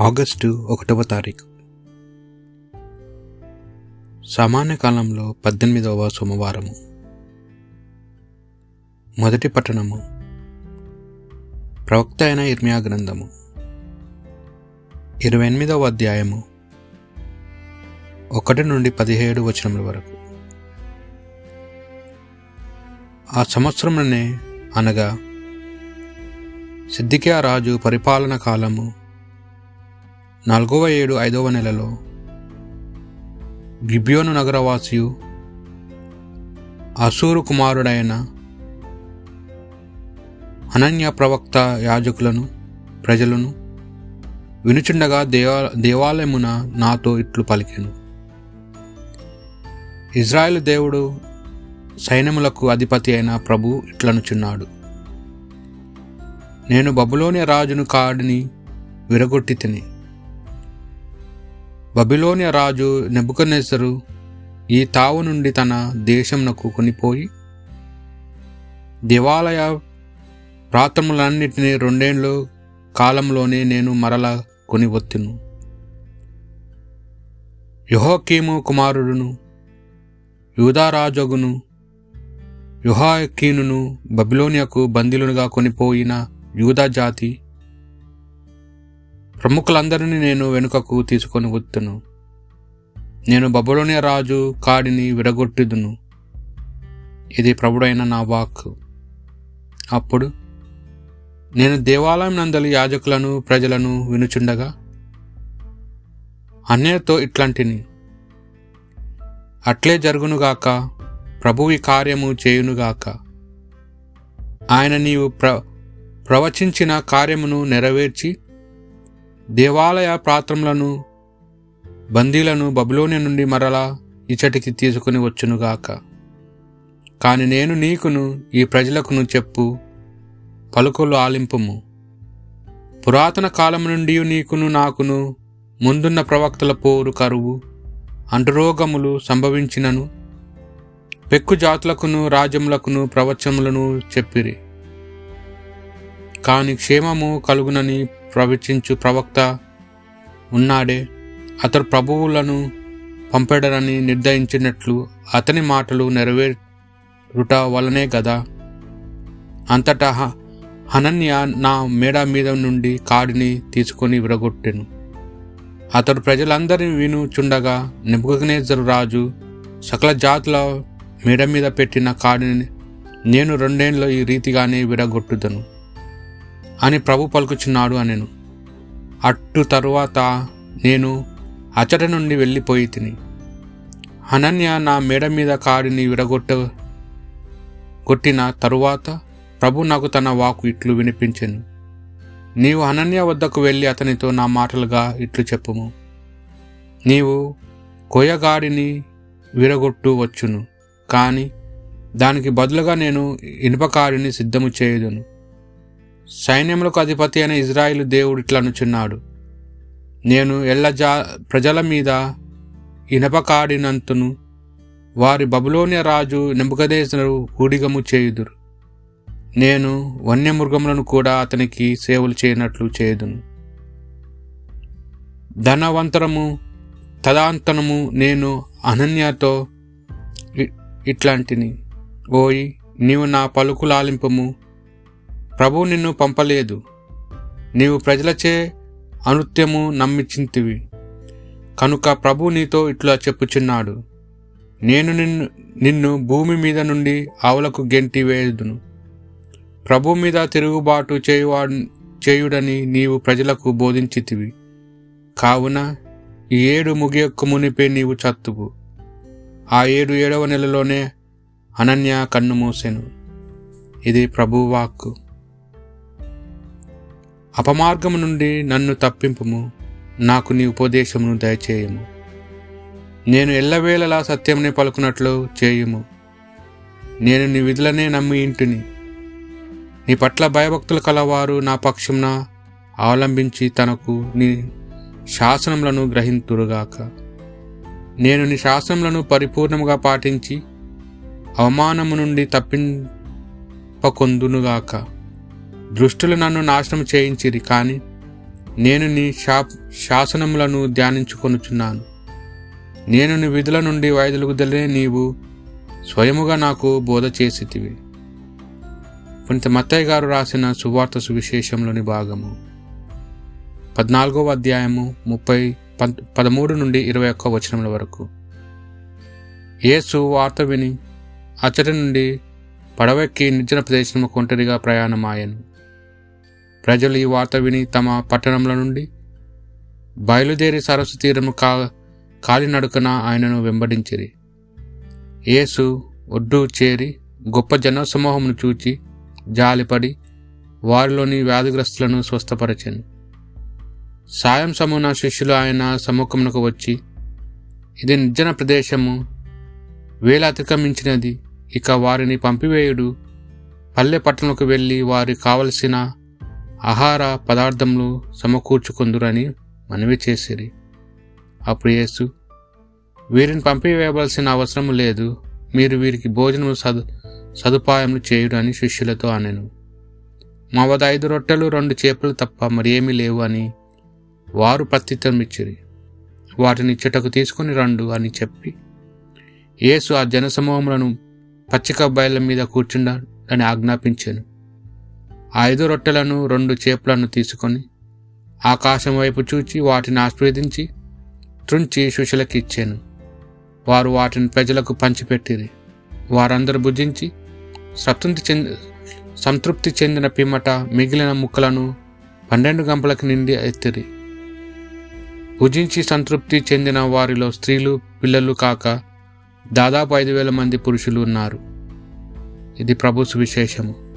August ఒకటవ తారీఖు. సామాన్య కాలంలో పద్దెనిమిదవ సోమవారము. మొదటి పట్టణము. ప్రవక్త అయిన ఇర్మియా గ్రంథము. ఇరవై ఎనిమిదవ అధ్యాయము. ఒకటి నుండి పదిహేడు వచనముల వరకు. ఆ సంవత్సరంలోనే అనగా సిద్దికియా రాజు పరిపాలన కాలము నాలుగవ ఏడు ఐదవ నెలలో గిబ్యోను నగరవాసియు అసూరు కుమారుడైన అనన్య ప్రవక్త యాజకులను ప్రజలను వినుచుండగా దేవా దేవాలయమున నాతో ఇట్లు పలికాను. ఇజ్రాయెల్ దేవుడు సైన్యములకు అధిపతి అయిన ప్రభు ఇట్లనుచున్నాడు. నేను బబులోని రాజును కాడిని విరగొట్టి తిని బబిలోనియ రాజు నెబుకనెసరు ఈ తావు నుండి తన దేశంనకు కొనిపోయి దేవాలయ ప్రాతములన్నిటినీ రెండేళ్ళు కాలంలోనే నేను మరల కొని యుహోకీము కుమారుడును యూదారాజగును యుహాకీనును బబిలోనియకు బందీలుగా కొనిపోయిన యూదా జాతి ప్రముఖులందరినీ నేను వెనుకకు తీసుకొని గుర్తును నేను బబులోని రాజు కాడిని విడగొట్టుదును. ఇది ప్రభుడైన నా వాక్ అప్పుడు నేను దేవాలయం నందలి యాజకులను ప్రజలను వినుచుండగా అన్యతో ఇట్లాంటిని. అట్లే జరుగునుగాక ప్రభువి కార్యము చేయునుగాక ఆయన నీవు ప్ర ప్రవచించిన కార్యమును నెరవేర్చి దేవాలయ ప్రాత్రములను బందీలను బబులోని నుండి మరలా ఇచ్చటికి తీసుకుని వచ్చునుగాక. కాని నేను నీకును ఈ ప్రజలకును చెప్పు పలుకులు ఆలింపుము. పురాతన కాలం నుండి నీకును నాకును ముందున్న ప్రవక్తల పోరు కరువు అంటురోగములు సంభవించినను. పెక్కు జాతులకును రాజ్యములకును ప్రవచములను చెప్పిరి. కాని క్షేమము కలుగునని ప్రవచించు ప్రవక్త ఉన్నాడే. అతడు ప్రభువులను పంపెడరని నిర్ణయించినట్లు అతని మాటలు నెరవేరుట వలనే గదా. అంతటా హనన్య నా మేడ మీద నుండి కాడిని తీసుకొని విరగొట్టెను. అతడు ప్రజలందరినీ వినుచుండగా నెబుకనేజరు రాజు సకల జాతుల మేడ మీద పెట్టిన కాడిని నేను రెండేళ్ళు ఈ రీతిగానే విరగొట్టుదను. అని ప్రభు పలుకుచున్నాడు అనెను. అట్టు తరువాత నేను అచట నుండి వెళ్ళిపోయి తిని అనన్య నా మేడ మీద కాడిని విడగొట్ట కొట్టిన తరువాత ప్రభు నాకు తన వాకు ఇట్లు వినిపించెను. నీవు అనన్య వద్దకు వెళ్ళి అతనితో నా మాటలుగా ఇట్లు చెప్పుము. నీవు కొయ్యగాడిని విరగొట్టు వచ్చును కానీ దానికి బదులుగా నేను ఇనుపకాడిని సిద్ధము చేయుదును. సైన్యములకు అధిపతి అయిన ఇజ్రాయిల్ దేవుడు ఇట్లనుచున్నాడు నేను ఎల్ల జా ప్రజల మీద ఇనపకాడినంతను వారి బబులోనియ రాజు నెంబకదేశరు ఊడిగము చేయుదురు. నేను వన్యమృగములను కూడా అతనికి సేవలు చేయనట్లు చేయుదును. ధనవంతరము తదాంతనము నేను అనన్యతో ఇట్లాంటిని. ఓయి నీవు నా పలుకులాలింపము ప్రభువు నిన్ను పంపలేదు. నీవు ప్రజలచే అనుత్యము నమ్మిచింతివి. కనుక ప్రభు నీతో ఇట్లా చెప్పుచున్నాడు. నేను నిన్ను నిన్ను భూమి మీద నుండి ఆవులకు గెంటి వేయుదును. ప్రభు మీద తిరుగుబాటు చేయువా చేయుడని నీవు ప్రజలకు బోధించితివి. కావున ఈ ఏడు ముగియొక్క మునిపే నీవు చత్తువు. ఆ ఏడు ఏడవ నెలలోనే అనన్య కన్ను మూసెను. ఇది ప్రభువాక్కు అపమార్గము నుండి నన్ను తప్పింపుము. నాకు నీ ఉపదేశమును దయచేయము. నేను ఎల్లవేళలా సత్యంని పలుకున్నట్లు చేయుము. నేను నీ విధులనే నమ్మి ఇంటిని. నీ పట్ల భయభక్తులు కలవారు నా పక్షమున అవలంబించి తనకు నీ శాసనములను గ్రహింతురుగాక. నేను నీ శాసనములను పరిపూర్ణముగా పాటించి అవమానము నుండి తప్పింపకొందునుగాక దృష్టులు నన్ను నాశనం చేయించిరి కానీ నేను నీ శా శాసనములను ధ్యానించుకొనుచున్నాను. నేను నీ విధుల నుండి వైదొలుగుదలే నీవు స్వయముగా నాకు బోధ చేసితివి. కొంత మత్తయ్య గారు రాసిన సువార్త సువిశేషంలోని భాగము. పద్నాలుగవ అధ్యాయము ముప్పై పదమూడు నుండి ఇరవై ఒక్క వచనముల వరకు. యేసు వార్త విని అచ్చటి నుండి పడవెక్కి నిర్జన ప్రదేశము ఒంటరిగా ప్రయాణమాయను. ప్రజలు ఈ వార్త విని తమ పట్టణంలో నుండి బయలుదేరి సరస్సు తీరము కా కాలినడుకన ఆయనను వెంబడించిరి. యేసు ఒడ్డు చేరి గొప్ప జనసమూహమును చూచి జాలిపడి వారిలోని వ్యాధిగ్రస్తులను స్వస్థపరచాను. సాయం సమున శిష్యులు ఆయన సముఖమునకు వచ్చి ఇది నిర్జన ప్రదేశము వేల అతిక్రమించినది ఇక వారిని పంపివేయుడు. పల్లె పట్టణకు వెళ్ళి వారి కావలసిన ఆహార పదార్థములు సమకూర్చుకుందురని మనవి చేసిరి. అప్పుడు యేసు వీరిని పంపివేయవలసిన అవసరం లేదు. మీరు వీరికి భోజనం సదు సదుపాయములు చేయుడని శిష్యులతో అనెను. మా వద్ద ఐదు రొట్టెలు రెండు చేపలు తప్ప మరి ఏమీ లేవు అని వారు ప్రత్యుత్తరం ఇచ్చిరి వాటిని ఇచ్చటకు తీసుకుని రండు అని చెప్పి యేసు ఆ జనసమూహములను పచ్చిక బయళ్ళ మీద కూర్చుండని ఆజ్ఞాపించాను. ఐదు రొట్టెలను రెండు చేపలను తీసుకొని ఆకాశం వైపు చూచి వాటిని ఆస్వాదించి త్రుంచి శిష్యులకి ఇచ్చాను. వారు వాటిని ప్రజలకు పంచిపెట్టిరి. వారందరూ భుజించి సతృప్తి చెంది సంతృప్తి చెందిన పిమ్మట మిగిలిన ముక్కలను పన్నెండు గంపలకు నిండి ఎత్తిరి. భుజించి సంతృప్తి చెందిన వారిలో స్త్రీలు పిల్లలు కాక దాదాపు ఐదు వేల మంది పురుషులు ఉన్నారు. ఇది ప్రభు సువిశేషము.